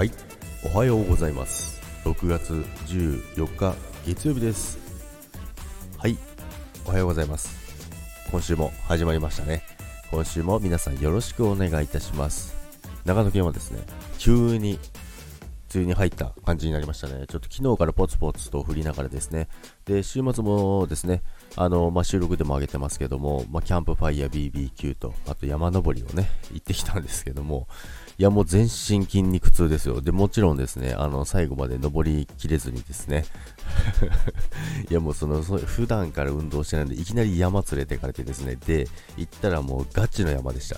はい。おはようございます。6月14日月曜日です。はい。おはようございます。今週も始まりましたね。今週も皆さんよろしくお願いいたします。長野県はですね急に梅雨に入った感じになりましたね。ちょっと昨日からポツポツと降りながらですね。で、週末もですね、あの、まあ、収録でも上げてますけども、まあ、キャンプファイヤー BBQ と、あと山登りをね、行ってきたんですけども、いや、もう全身筋肉痛ですよ。で、もちろんですね、あの、最後まで登りきれずにですね、いや、もうその、普段から運動してないんで、いきなり山連れてかれてですね、で、行ったらもうガチの山でした。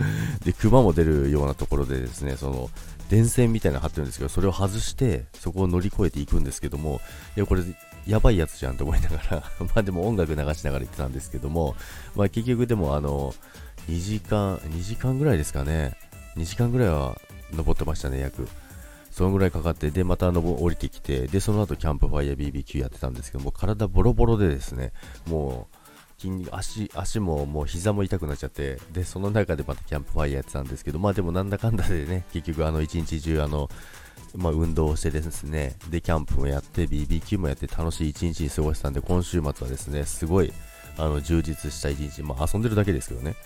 で、熊も出るようなところでですね、その、電線みたいなの張ってるんですけど、それを外して、そこを乗り越えていくんですけども、いや、これ、やばいやつじゃんと思いながら まあでも音楽流しながら行ってたんですけども、まあ結局でもあの、2時間、2時間ぐらいですかね、2時間ぐらいは登ってましたね、約。そのぐらいかかって、で、また降りてきて、で、その後キャンプファイヤー BBQ やってたんですけども、体ボロボロでですね、もう、筋肉足足ももう膝も痛くなっちゃってでその中でまたキャンプファイヤーやってたんですけどまあでもなんだかんだでね結局あの一日中あのまあ、運動をしてですねでキャンプもやって BBQ もやって楽しい一日に過ごしたんで今週末はですねすごいあの充実した一日、まあ、遊んでるだけですけどね。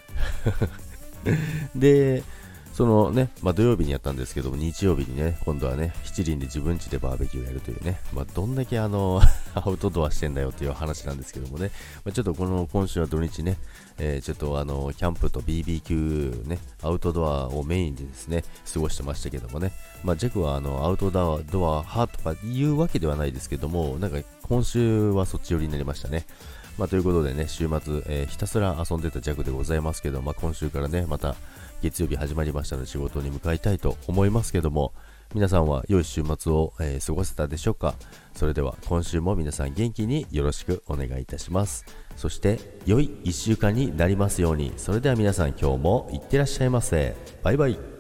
でそのね、まあ、土曜日にやったんですけども、日曜日にね、今度はね、七輪で自分家でバーベキューをやるというね、まあ、どんだけあの アウトドアしてんだよっていう話なんですけどもね、まあ、ちょっとこの今週は土日ね、えー、ちょっとあの、キャンプと BBQ ね、アウトドアをメインでですね、過ごしてましたけどもね、まあ、ジェクはあの、アウトドア派とかいうわけではないですけども、なんか今週はそっち寄りになりましたね。まあ、ということでね、週末、えー、ひたすら遊んでた弱でございますけど、まあ、今週からね、また月曜日始まりましたので仕事に向かいたいと思いますけども、皆さんは良い週末を、えー、過ごせたでしょうか？それでは今週も皆さん元気によろしくお願いいたします。そして良い1週間になりますように。それでは皆さん今日もいってらっしゃいませ。バイバイ。